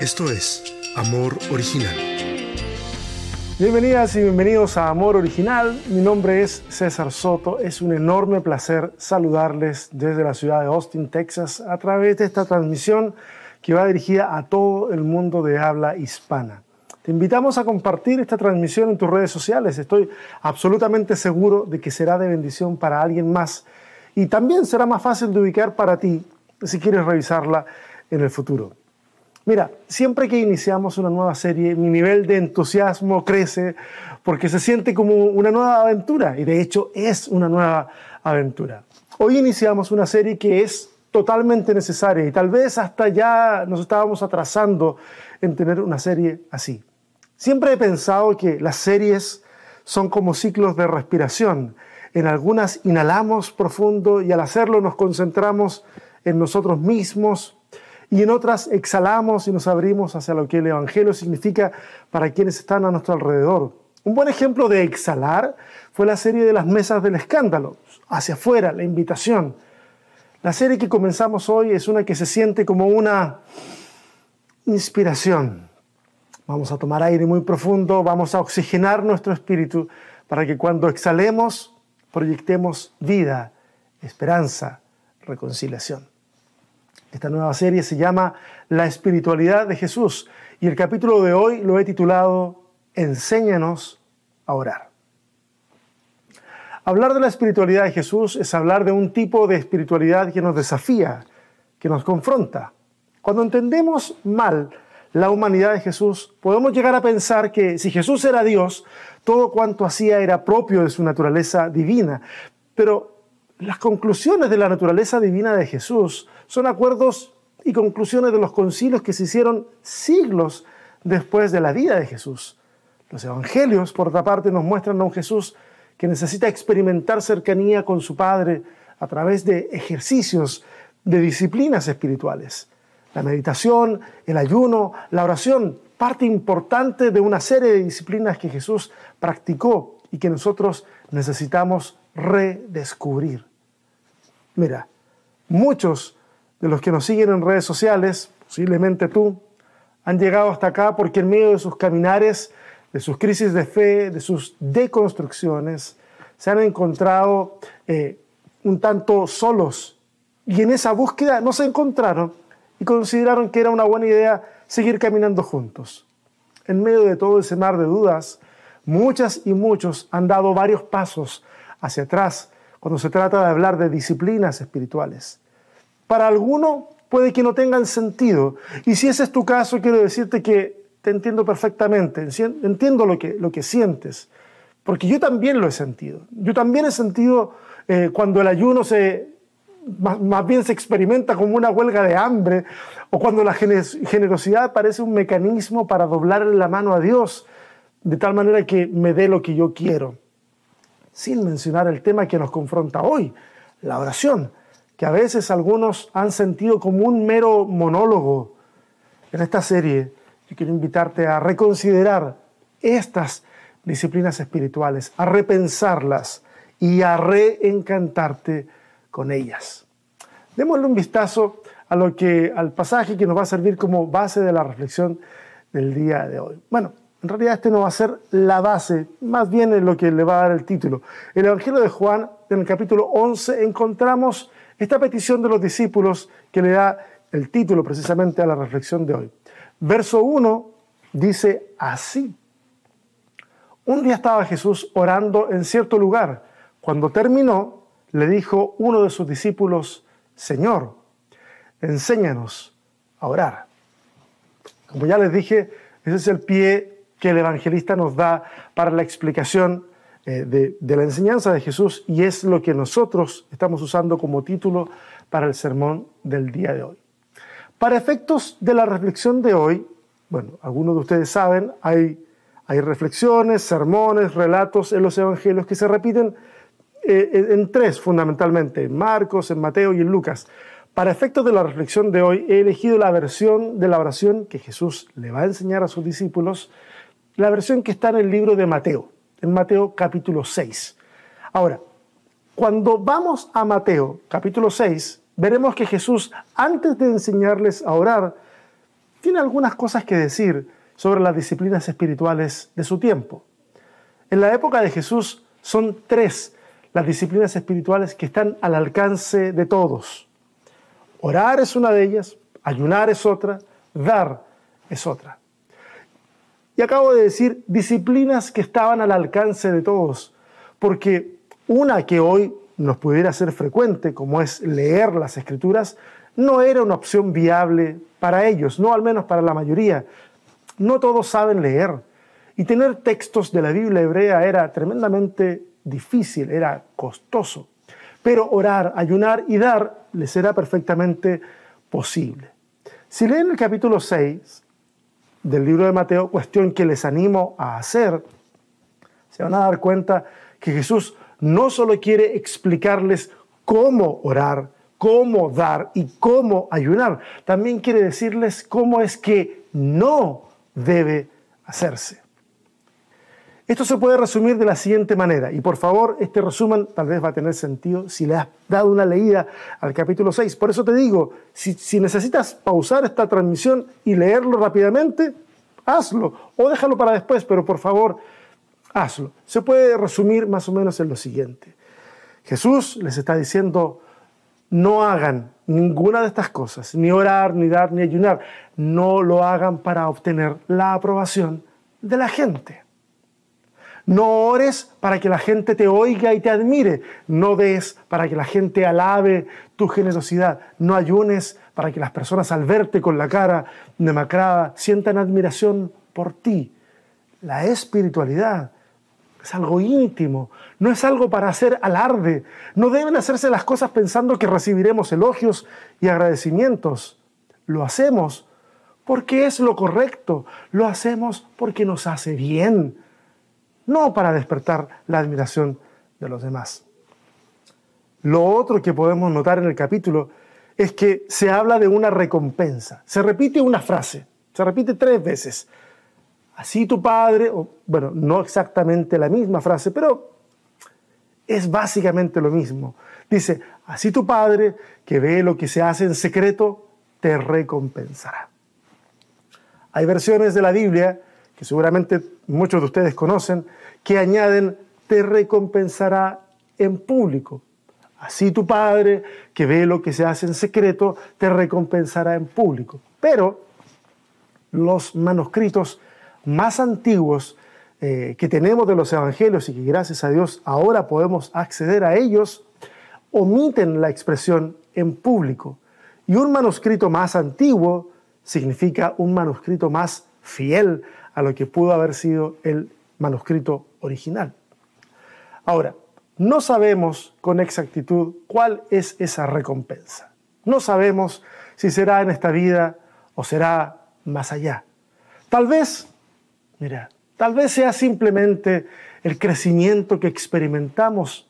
Esto es Amor Original. Bienvenidas y bienvenidos a Amor Original. Mi nombre es César Soto. Es un enorme placer saludarles desde la ciudad de Austin, Texas, a través de esta transmisión que va dirigida a todo el mundo de habla hispana. Te invitamos a compartir esta transmisión en tus redes sociales. Estoy absolutamente seguro de que será de bendición para alguien más y también será más fácil de ubicar para ti si quieres revisarla en el futuro. Mira, siempre que iniciamos una nueva serie, mi nivel de entusiasmo crece porque se siente como una nueva aventura y de hecho es una nueva aventura. Hoy iniciamos una serie que es totalmente necesaria y tal vez hasta ya nos estábamos atrasando en tener una serie así. Siempre he pensado que las series son como ciclos de respiración. En algunas inhalamos profundo y al hacerlo nos concentramos en nosotros mismos, y en otras exhalamos y nos abrimos hacia lo que el Evangelio significa para quienes están a nuestro alrededor. Un buen ejemplo de exhalar fue la serie de las mesas del escándalo, hacia afuera, la invitación. La serie que comenzamos hoy es una que se siente como una inspiración. Vamos a tomar aire muy profundo, vamos a oxigenar nuestro espíritu para que cuando exhalemos proyectemos vida, esperanza, reconciliación. Esta nueva serie se llama La espiritualidad de Jesús y el capítulo de hoy lo he titulado Enséñanos a orar. Hablar de la espiritualidad de Jesús es hablar de un tipo de espiritualidad que nos desafía, que nos confronta. Cuando entendemos mal la humanidad de Jesús, podemos llegar a pensar que si Jesús era Dios, todo cuanto hacía era propio de su naturaleza divina. Pero las conclusiones de la naturaleza divina de Jesús son acuerdos y conclusiones de los concilios que se hicieron siglos después de la vida de Jesús. Los evangelios, por otra parte, nos muestran a un Jesús que necesita experimentar cercanía con su Padre a través de ejercicios, de disciplinas espirituales. La meditación, el ayuno, la oración, parte importante de una serie de disciplinas que Jesús practicó y que nosotros necesitamos redescubrir. Mira, muchos de los que nos siguen en redes sociales, posiblemente tú, han llegado hasta acá porque en medio de sus caminares, de sus crisis de fe, de sus deconstrucciones, se han encontrado eh, un tanto solos. Y en esa búsqueda no se encontraron y consideraron que era una buena idea seguir caminando juntos. En medio de todo ese mar de dudas, muchas y muchos han dado varios pasos hacia atrás cuando se trata de hablar de disciplinas espirituales. Para alguno puede que no tengan sentido. Y si ese es tu caso, quiero decirte que te entiendo perfectamente, entiendo lo que, lo que sientes, porque yo también lo he sentido. Yo también he sentido eh, cuando el ayuno se, más, bien se experimenta como una huelga de hambre, o cuando la generosidad parece un mecanismo para doblarle la mano a Dios, de tal manera que me dé lo que yo quiero sin mencionar el tema que nos confronta hoy, la oración, que a veces algunos han sentido como un mero monólogo. En esta serie yo quiero invitarte a reconsiderar estas disciplinas espirituales, a repensarlas y a reencantarte con ellas. Démosle un vistazo a lo que al pasaje que nos va a servir como base de la reflexión del día de hoy. Bueno, en realidad este no va a ser la base, más bien es lo que le va a dar el título. En el Evangelio de Juan, en el capítulo 11, encontramos esta petición de los discípulos que le da el título precisamente a la reflexión de hoy. Verso 1 dice así. Un día estaba Jesús orando en cierto lugar. Cuando terminó, le dijo uno de sus discípulos, Señor, enséñanos a orar. Como ya les dije, ese es el pie que el evangelista nos da para la explicación eh, de, la enseñanza de Jesús y es lo que nosotros estamos usando como título para el sermón del día de hoy. Para efectos de la reflexión de hoy, bueno, algunos de ustedes saben, hay, hay reflexiones, sermones, relatos en los evangelios que se repiten eh, en tres fundamentalmente, en Marcos, en Mateo y en Lucas. Para efectos de la reflexión de hoy, he elegido la versión de la oración que Jesús le va a enseñar a sus discípulos la versión que está en el libro de Mateo, en Mateo capítulo 6. Ahora, cuando vamos a Mateo capítulo 6, veremos que Jesús, antes de enseñarles a orar, tiene algunas cosas que decir sobre las disciplinas espirituales de su tiempo. En la época de Jesús son tres las disciplinas espirituales que están al alcance de todos. Orar es una de ellas, ayunar es otra, dar es otra. Y acabo de decir disciplinas que estaban al alcance de todos, porque una que hoy nos pudiera ser frecuente, como es leer las escrituras, no era una opción viable para ellos, no al menos para la mayoría. No todos saben leer. Y tener textos de la Biblia hebrea era tremendamente difícil, era costoso. Pero orar, ayunar y dar les era perfectamente posible. Si leen el capítulo 6 del libro de Mateo, cuestión que les animo a hacer, se van a dar cuenta que Jesús no solo quiere explicarles cómo orar, cómo dar y cómo ayunar, también quiere decirles cómo es que no debe hacerse. Esto se puede resumir de la siguiente manera, y por favor, este resumen tal vez va a tener sentido si le has dado una leída al capítulo 6. Por eso te digo, si, si necesitas pausar esta transmisión y leerlo rápidamente, hazlo, o déjalo para después, pero por favor, hazlo. Se puede resumir más o menos en lo siguiente. Jesús les está diciendo, no hagan ninguna de estas cosas, ni orar, ni dar, ni ayunar. No lo hagan para obtener la aprobación de la gente. No ores para que la gente te oiga y te admire. No des para que la gente alabe tu generosidad. No ayunes para que las personas al verte con la cara demacrada sientan admiración por ti. La espiritualidad es algo íntimo, no es algo para hacer alarde. No deben hacerse las cosas pensando que recibiremos elogios y agradecimientos. Lo hacemos porque es lo correcto, lo hacemos porque nos hace bien no para despertar la admiración de los demás. Lo otro que podemos notar en el capítulo es que se habla de una recompensa. Se repite una frase, se repite tres veces. Así tu padre, bueno, no exactamente la misma frase, pero es básicamente lo mismo. Dice, así tu padre, que ve lo que se hace en secreto, te recompensará. Hay versiones de la Biblia que seguramente muchos de ustedes conocen, que añaden, te recompensará en público. Así tu Padre, que ve lo que se hace en secreto, te recompensará en público. Pero los manuscritos más antiguos eh, que tenemos de los evangelios y que gracias a Dios ahora podemos acceder a ellos, omiten la expresión en público. Y un manuscrito más antiguo significa un manuscrito más fiel a lo que pudo haber sido el manuscrito original. Ahora, no sabemos con exactitud cuál es esa recompensa. No sabemos si será en esta vida o será más allá. Tal vez, mira, tal vez sea simplemente el crecimiento que experimentamos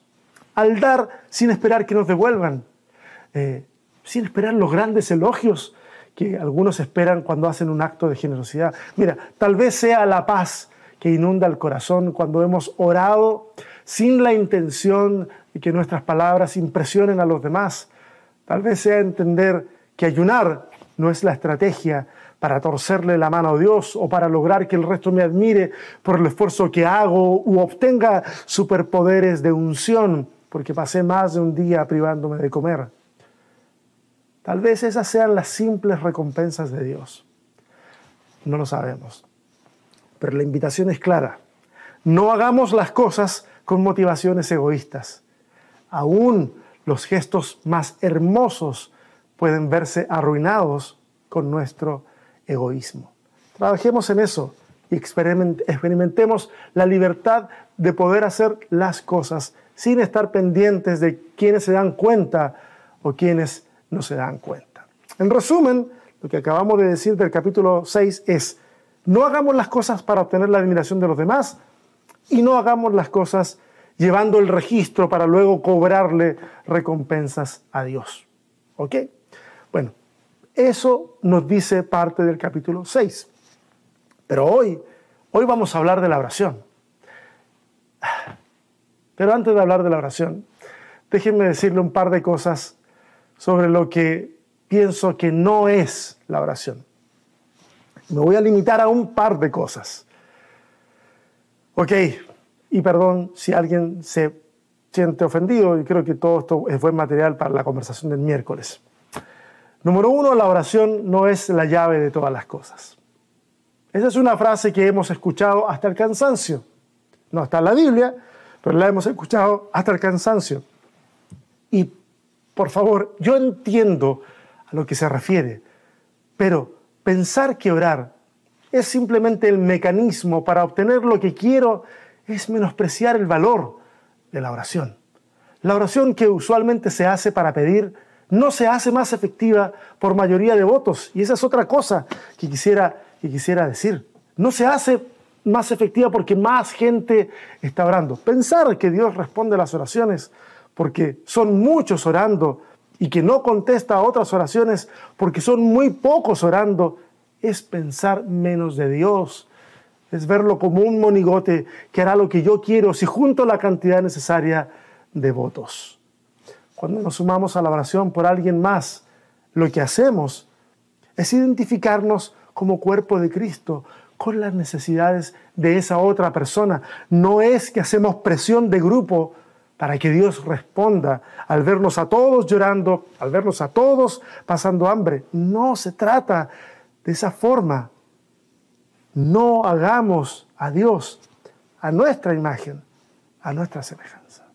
al dar sin esperar que nos devuelvan, eh, sin esperar los grandes elogios que algunos esperan cuando hacen un acto de generosidad. Mira, tal vez sea la paz que inunda el corazón cuando hemos orado sin la intención de que nuestras palabras impresionen a los demás. Tal vez sea entender que ayunar no es la estrategia para torcerle la mano a Dios o para lograr que el resto me admire por el esfuerzo que hago u obtenga superpoderes de unción porque pasé más de un día privándome de comer. Tal vez esas sean las simples recompensas de Dios. No lo sabemos. Pero la invitación es clara. No hagamos las cosas con motivaciones egoístas. Aún los gestos más hermosos pueden verse arruinados con nuestro egoísmo. Trabajemos en eso y experimentemos la libertad de poder hacer las cosas sin estar pendientes de quienes se dan cuenta o quienes no se dan cuenta. En resumen, lo que acabamos de decir del capítulo 6 es, no hagamos las cosas para obtener la admiración de los demás y no hagamos las cosas llevando el registro para luego cobrarle recompensas a Dios. ¿Ok? Bueno, eso nos dice parte del capítulo 6. Pero hoy, hoy vamos a hablar de la oración. Pero antes de hablar de la oración, déjenme decirle un par de cosas sobre lo que pienso que no es la oración. Me voy a limitar a un par de cosas. Ok, y perdón si alguien se siente ofendido, y creo que todo esto es buen material para la conversación del miércoles. Número uno, la oración no es la llave de todas las cosas. Esa es una frase que hemos escuchado hasta el cansancio. No está en la Biblia, pero la hemos escuchado hasta el cansancio. Y por favor, yo entiendo a lo que se refiere, pero pensar que orar es simplemente el mecanismo para obtener lo que quiero es menospreciar el valor de la oración. La oración que usualmente se hace para pedir no se hace más efectiva por mayoría de votos. Y esa es otra cosa que quisiera, que quisiera decir. No se hace más efectiva porque más gente está orando. Pensar que Dios responde a las oraciones porque son muchos orando y que no contesta a otras oraciones porque son muy pocos orando, es pensar menos de Dios. Es verlo como un monigote que hará lo que yo quiero si junto la cantidad necesaria de votos. Cuando nos sumamos a la oración por alguien más, lo que hacemos es identificarnos como cuerpo de Cristo con las necesidades de esa otra persona. No es que hacemos presión de grupo para que Dios responda al vernos a todos llorando, al vernos a todos pasando hambre. No se trata de esa forma. No hagamos a Dios a nuestra imagen, a nuestra semejanza.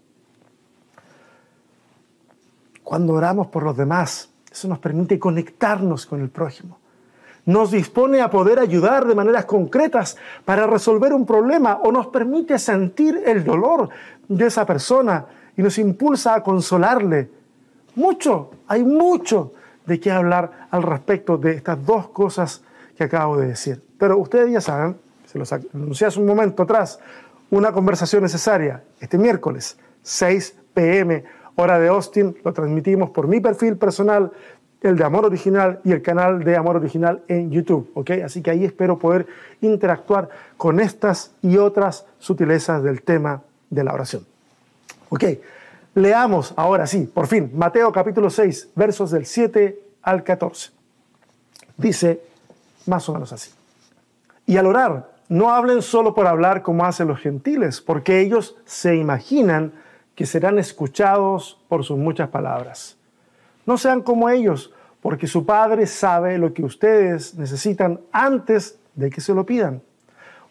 Cuando oramos por los demás, eso nos permite conectarnos con el prójimo. Nos dispone a poder ayudar de maneras concretas para resolver un problema o nos permite sentir el dolor de esa persona y nos impulsa a consolarle. Mucho, hay mucho de qué hablar al respecto de estas dos cosas que acabo de decir. Pero ustedes ya saben, se los anuncié hace un momento atrás, una conversación necesaria este miércoles, 6 pm hora de Austin, lo transmitimos por mi perfil personal, el de Amor Original y el canal de Amor Original en YouTube, ¿ok? Así que ahí espero poder interactuar con estas y otras sutilezas del tema de la oración. Ok, leamos ahora sí, por fin, Mateo capítulo 6, versos del 7 al 14. Dice más o menos así. Y al orar, no hablen solo por hablar como hacen los gentiles, porque ellos se imaginan que serán escuchados por sus muchas palabras. No sean como ellos, porque su Padre sabe lo que ustedes necesitan antes de que se lo pidan.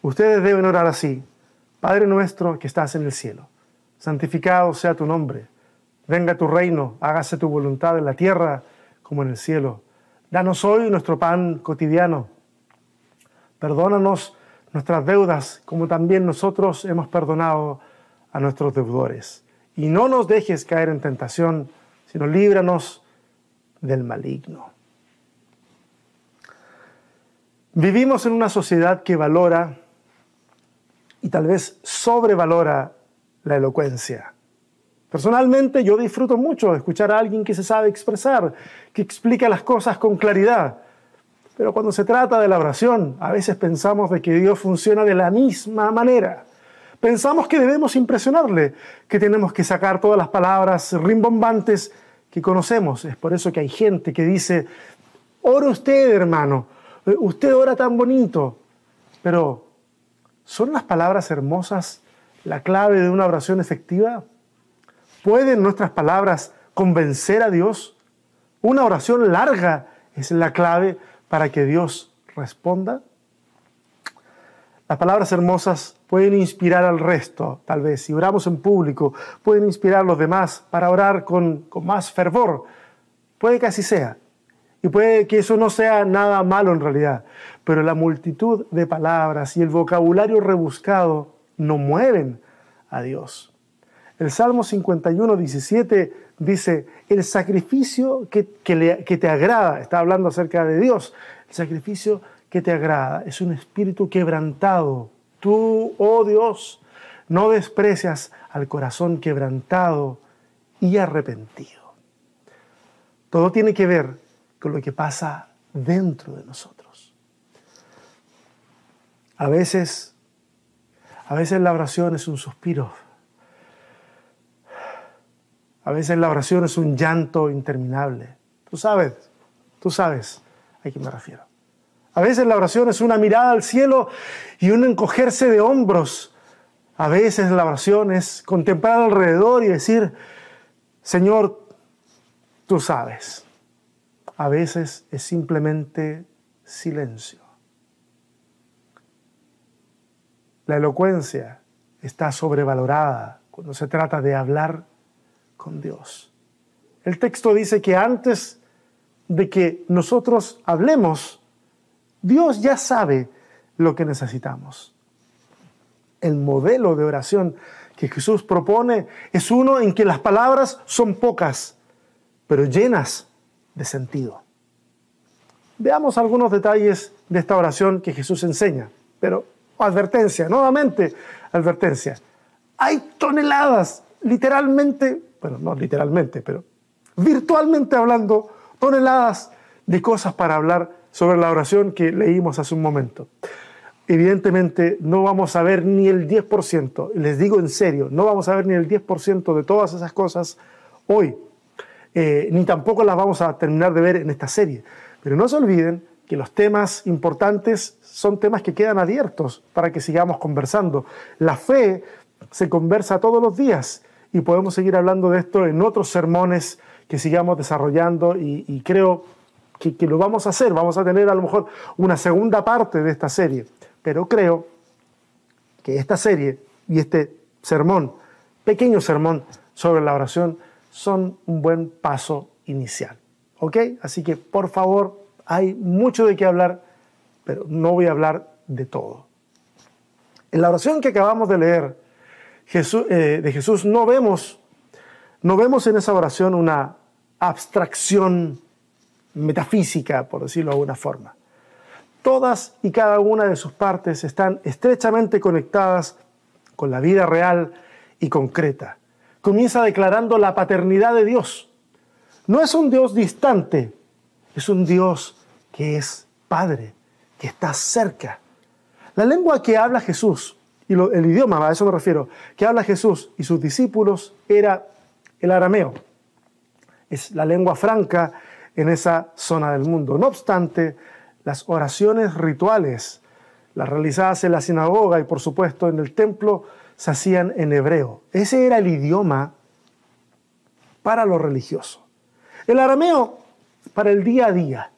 Ustedes deben orar así. Padre nuestro que estás en el cielo, santificado sea tu nombre. Venga tu reino, hágase tu voluntad en la tierra como en el cielo. Danos hoy nuestro pan cotidiano. Perdónanos nuestras deudas como también nosotros hemos perdonado a nuestros deudores y no nos dejes caer en tentación, sino líbranos del maligno. Vivimos en una sociedad que valora y tal vez sobrevalora la elocuencia. Personalmente yo disfruto mucho escuchar a alguien que se sabe expresar, que explica las cosas con claridad. Pero cuando se trata de la oración, a veces pensamos de que Dios funciona de la misma manera. Pensamos que debemos impresionarle, que tenemos que sacar todas las palabras rimbombantes que conocemos. Es por eso que hay gente que dice, ora usted, hermano, eh, usted ora tan bonito. Pero, ¿son las palabras hermosas la clave de una oración efectiva? ¿Pueden nuestras palabras convencer a Dios? ¿Una oración larga es la clave para que Dios responda? Las palabras hermosas pueden inspirar al resto, tal vez. Si oramos en público, pueden inspirar a los demás para orar con, con más fervor. Puede que así sea. Y puede que eso no sea nada malo en realidad. Pero la multitud de palabras y el vocabulario rebuscado no mueven a Dios. El Salmo 51, 17 dice, el sacrificio que, que, que te agrada, está hablando acerca de Dios, el sacrificio que te agrada, es un espíritu quebrantado. Tú, oh Dios, no desprecias al corazón quebrantado y arrepentido. Todo tiene que ver con lo que pasa dentro de nosotros. A veces, a veces la oración es un suspiro. A veces la oración es un llanto interminable. Tú sabes, tú sabes a qué me refiero. A veces la oración es una mirada al cielo y un encogerse de hombros. A veces la oración es contemplar alrededor y decir, Señor, tú sabes. A veces es simplemente silencio. La elocuencia está sobrevalorada cuando se trata de hablar con Dios. El texto dice que antes de que nosotros hablemos, Dios ya sabe lo que necesitamos. El modelo de oración que Jesús propone es uno en que las palabras son pocas, pero llenas de sentido. Veamos algunos detalles de esta oración que Jesús enseña, pero advertencia, nuevamente advertencia. Hay toneladas, literalmente, bueno, no literalmente, pero virtualmente hablando, toneladas de cosas para hablar sobre la oración que leímos hace un momento. Evidentemente no vamos a ver ni el 10%, les digo en serio, no vamos a ver ni el 10% de todas esas cosas hoy, eh, ni tampoco las vamos a terminar de ver en esta serie. Pero no se olviden que los temas importantes son temas que quedan abiertos para que sigamos conversando. La fe se conversa todos los días y podemos seguir hablando de esto en otros sermones que sigamos desarrollando y, creo que, que, lo vamos a hacer. Vamos a tener a lo mejor una segunda parte de esta serie, pero creo que esta serie y este sermón, pequeño sermón sobre la oración, son un buen paso inicial. ¿Ok? Así que por favor, hay mucho de qué hablar, pero no voy a hablar de todo. En la oración que acabamos de leer eh, de Jesús no vemos, no vemos en esa oración una abstracción metafísica, por decirlo de alguna forma. Todas y cada una de sus partes están estrechamente conectadas con la vida real y concreta. Comienza declarando la paternidad de Dios. No es un Dios distante, es un Dios que es Padre, que está cerca. La lengua que habla Jesús, y el idioma, a eso me refiero, que habla Jesús y sus discípulos era el arameo. Es la lengua franca en esa zona del mundo. No obstante, las oraciones rituales, las realizadas en la sinagoga y por supuesto en el templo, se hacían en hebreo. Ese era el idioma para lo religioso. El arameo para el día a día.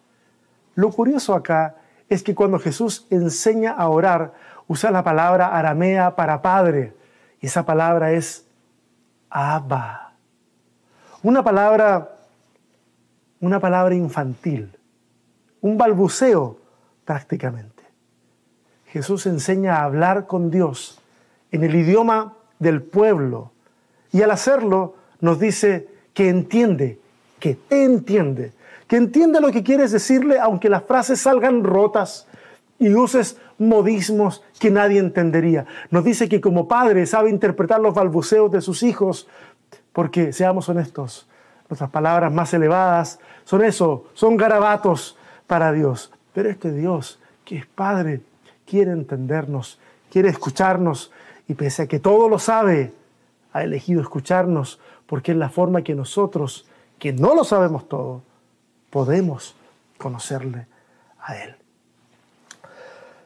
Lo curioso acá es que cuando Jesús enseña a orar, usa la palabra aramea para padre. Y esa palabra es Abba. Una palabra, una palabra infantil, un balbuceo prácticamente. Jesús enseña a hablar con Dios en el idioma del pueblo y al hacerlo nos dice que entiende, que te entiende, que entiende lo que quieres decirle aunque las frases salgan rotas y uses modismos que nadie entendería. Nos dice que como padre sabe interpretar los balbuceos de sus hijos, porque seamos honestos, nuestras palabras más elevadas son eso, son garabatos para Dios. Pero este Dios, que es Padre, quiere entendernos, quiere escucharnos y pese a que todo lo sabe, ha elegido escucharnos porque es la forma que nosotros, que no lo sabemos todo, podemos conocerle a Él.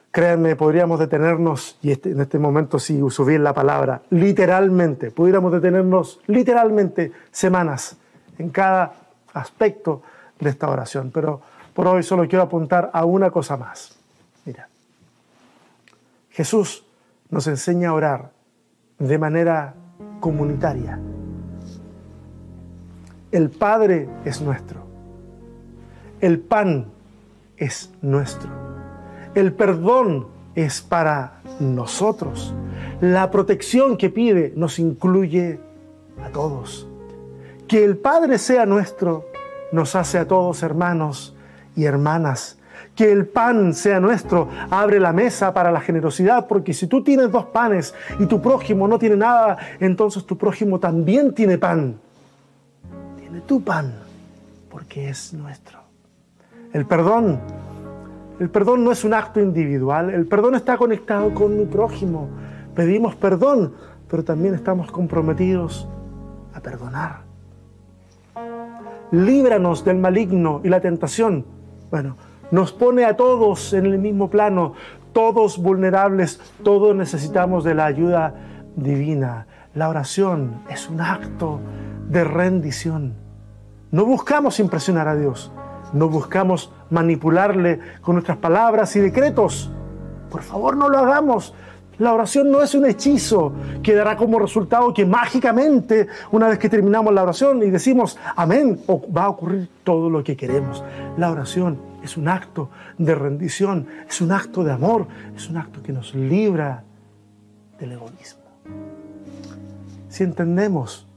Créanme, podríamos detenernos, y este, en este momento si uso bien la palabra, literalmente, pudiéramos detenernos literalmente semanas en cada aspecto de esta oración. Pero por hoy solo quiero apuntar a una cosa más. Mira, Jesús nos enseña a orar de manera comunitaria. El Padre es nuestro. El pan es nuestro. El perdón es para nosotros. La protección que pide nos incluye a todos. Que el Padre sea nuestro nos hace a todos hermanos y hermanas. Que el pan sea nuestro abre la mesa para la generosidad, porque si tú tienes dos panes y tu prójimo no tiene nada, entonces tu prójimo también tiene pan. Tiene tu pan, porque es nuestro. El perdón, el perdón no es un acto individual, el perdón está conectado con mi prójimo. Pedimos perdón, pero también estamos comprometidos a perdonar. Líbranos del maligno y la tentación. Bueno, nos pone a todos en el mismo plano, todos vulnerables, todos necesitamos de la ayuda divina. La oración es un acto de rendición. No buscamos impresionar a Dios, no buscamos manipularle con nuestras palabras y decretos. Por favor, no lo hagamos. La oración no es un hechizo que dará como resultado que mágicamente, una vez que terminamos la oración y decimos amén, va a ocurrir todo lo que queremos. La oración es un acto de rendición, es un acto de amor, es un acto que nos libra del egoísmo. Si entendemos,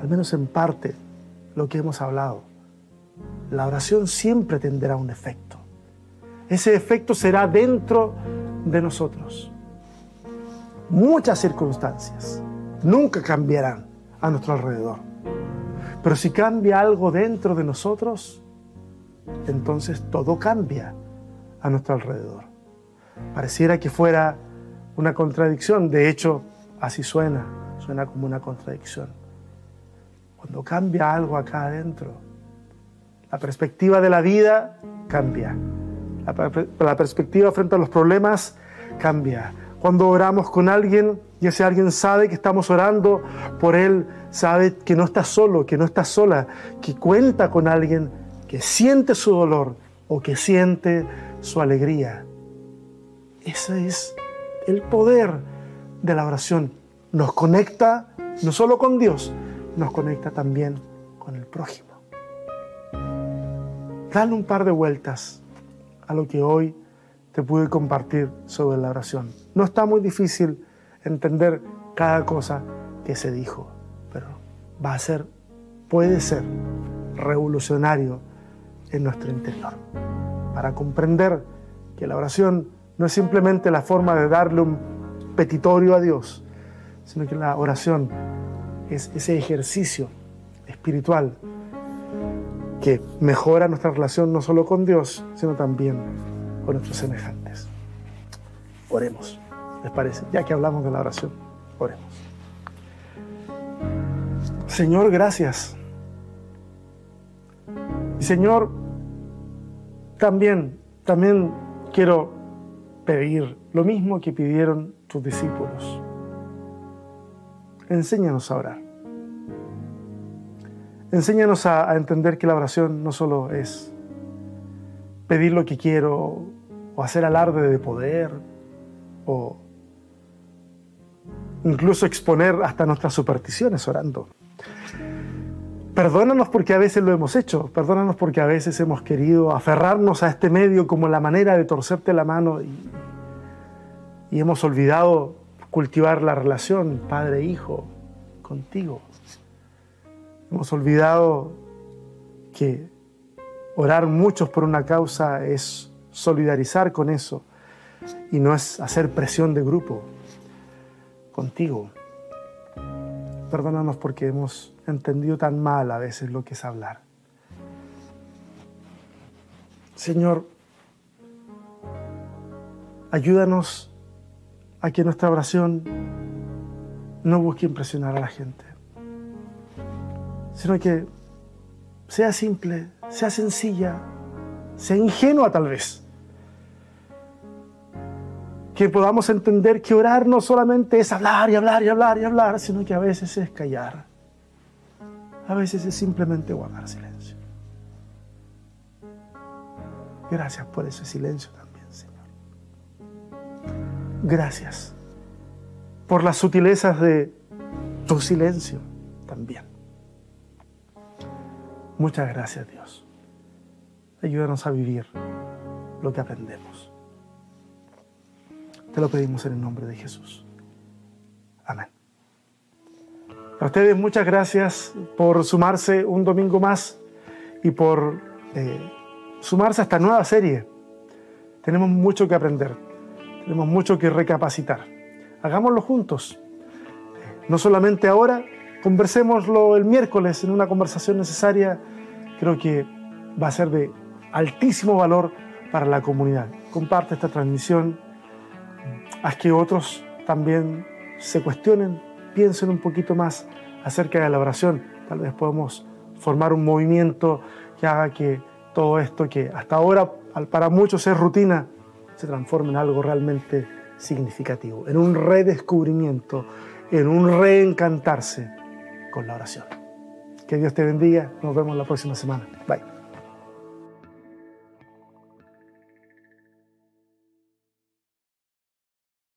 al menos en parte, lo que hemos hablado, la oración siempre tendrá un efecto. Ese efecto será dentro de nosotros. Muchas circunstancias nunca cambiarán a nuestro alrededor. Pero si cambia algo dentro de nosotros, entonces todo cambia a nuestro alrededor. Pareciera que fuera una contradicción, de hecho así suena, suena como una contradicción. Cuando cambia algo acá adentro, la perspectiva de la vida cambia la, perspectiva frente a los problemas cambia. Cuando oramos con alguien y ese alguien sabe que estamos orando por él, sabe que no está solo, que no está sola, que cuenta con alguien que siente su dolor o que siente su alegría. Ese es el poder de la oración. Nos conecta no solo con Dios, nos conecta también con el prójimo. Dale un par de vueltas a lo que hoy te pude compartir sobre la oración. No está muy difícil entender cada cosa que se dijo, pero va a ser, puede ser revolucionario en nuestro interior. Para comprender que la oración no es simplemente la forma de darle un petitorio a Dios, sino que la oración es ese ejercicio espiritual que mejora nuestra relación no solo con Dios, sino también con nuestros semejantes. Oremos, ¿les parece? Ya que hablamos de la oración, oremos. Señor, gracias. Señor, también, también quiero pedir lo mismo que pidieron tus discípulos. Enséñanos a orar. Enséñanos a, entender que la oración no solo es pedir lo que quiero o hacer alarde de poder o incluso exponer hasta nuestras supersticiones orando. Perdónanos porque a veces lo hemos hecho, perdónanos porque a veces hemos querido aferrarnos a este medio como la manera de torcerte la mano y, y hemos olvidado cultivar la relación padre-hijo contigo. Hemos olvidado que orar muchos por una causa es solidarizar con eso y no es hacer presión de grupo contigo. Perdónanos porque hemos entendido tan mal a veces lo que es hablar. Señor, ayúdanos a que nuestra oración no busque impresionar a la gente sino que sea simple, sea sencilla, sea ingenua tal vez. Que podamos entender que orar no solamente es hablar y hablar y hablar y hablar, sino que a veces es callar. A veces es simplemente guardar silencio. Gracias por ese silencio también, Señor. Gracias por las sutilezas de tu silencio también. Muchas gracias Dios. Ayúdanos a vivir lo que aprendemos. Te lo pedimos en el nombre de Jesús. Amén. A ustedes muchas gracias por sumarse un domingo más y por eh, sumarse a esta nueva serie. Tenemos mucho que aprender, tenemos mucho que recapacitar. Hagámoslo juntos. No solamente ahora, conversémoslo el miércoles en una conversación necesaria, creo que va a ser de altísimo valor para la comunidad. Comparte esta transmisión, haz que otros también se cuestionen, piensen un poquito más acerca de la oración. Tal vez podamos formar un movimiento que haga que todo esto que hasta ahora para muchos es rutina, se transforme en algo realmente significativo, en un redescubrimiento, en un reencantarse con la oración. Que Dios te bendiga, nos vemos la próxima semana. Bye.